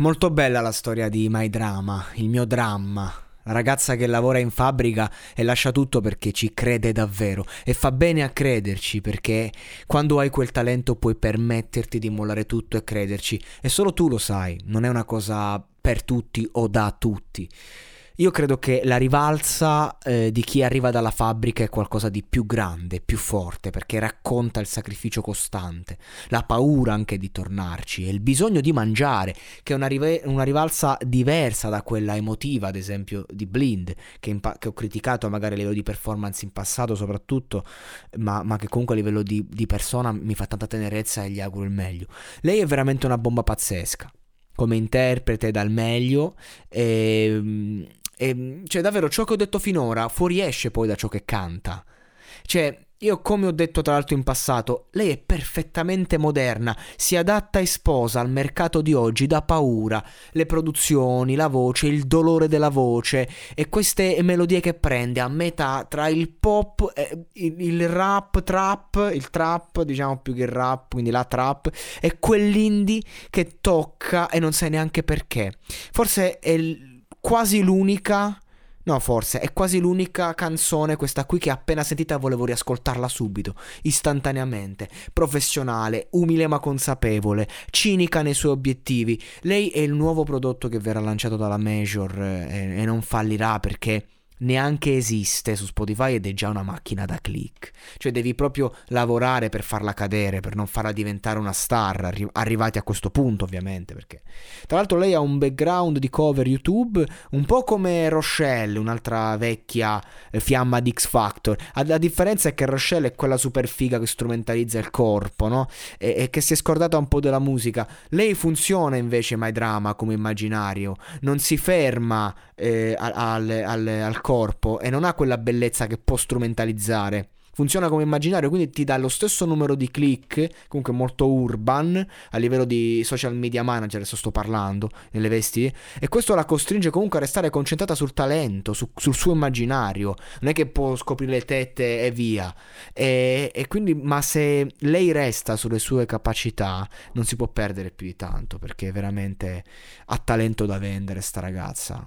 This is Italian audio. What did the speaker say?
Molto bella la storia di My Drama, il mio dramma. La ragazza che lavora in fabbrica e lascia tutto perché ci crede davvero e fa bene a crederci perché quando hai quel talento puoi permetterti di mollare tutto e crederci e solo tu lo sai, non è una cosa per tutti o da tutti. Io credo che la rivalsa eh, di chi arriva dalla fabbrica è qualcosa di più grande, più forte, perché racconta il sacrificio costante, la paura anche di tornarci e il bisogno di mangiare, che è una, rive- una rivalsa diversa da quella emotiva, ad esempio, di Blind, che, pa- che, ho criticato magari a livello di performance in passato soprattutto, ma, ma che comunque a livello di, di persona mi fa tanta tenerezza e gli auguro il meglio. Lei è veramente una bomba pazzesca come interprete dal meglio e, e, ehm, cioè, davvero, ciò che ho detto finora fuoriesce poi da ciò che canta. Cioè, io come ho detto tra l'altro in passato, lei è perfettamente moderna, si adatta e sposa al mercato di oggi da paura, le produzioni, la voce, il dolore della voce e queste melodie che prende a metà tra il pop, eh, il, il, rap, trap, il trap diciamo più che il rap, quindi la trap, e quell'indie che tocca e non sai neanche perché. Forse è... Il, quasi l'unica. No, forse è quasi l'unica canzone questa qui che appena sentita volevo riascoltarla subito, istantaneamente. Professionale, umile ma consapevole, cinica nei suoi obiettivi. Lei è il nuovo prodotto che verrà lanciato dalla Major eh, e non fallirà perché neanche esiste su Spotify ed è già una macchina da click. Cioè devi proprio lavorare per farla cadere, per non farla diventare una star, arri- arrivati a questo punto ovviamente, perché tra l'altro lei ha un background di cover YouTube un po' come Rochelle, un'altra vecchia eh, fiamma di X Factor. La differenza è che Rochelle è quella super figa che strumentalizza il corpo, no? E-, e che si è scordata un po' della musica. Lei funziona invece My Drama come immaginario, non si ferma eh, al, al, al, al corpo e non ha quella bellezza che può strumentalizzare. Funziona come immaginario, quindi ti dà lo stesso numero di click, comunque molto urban, a livello di social media manager, adesso sto parlando, nelle vesti, e questo la costringe comunque a restare concentrata sul talento, su, sul suo immaginario, non è che può scoprire le tette e via. E, e quindi, ma se lei resta sulle sue capacità, non si può perdere più di tanto, perché veramente ha talento da vendere sta ragazza.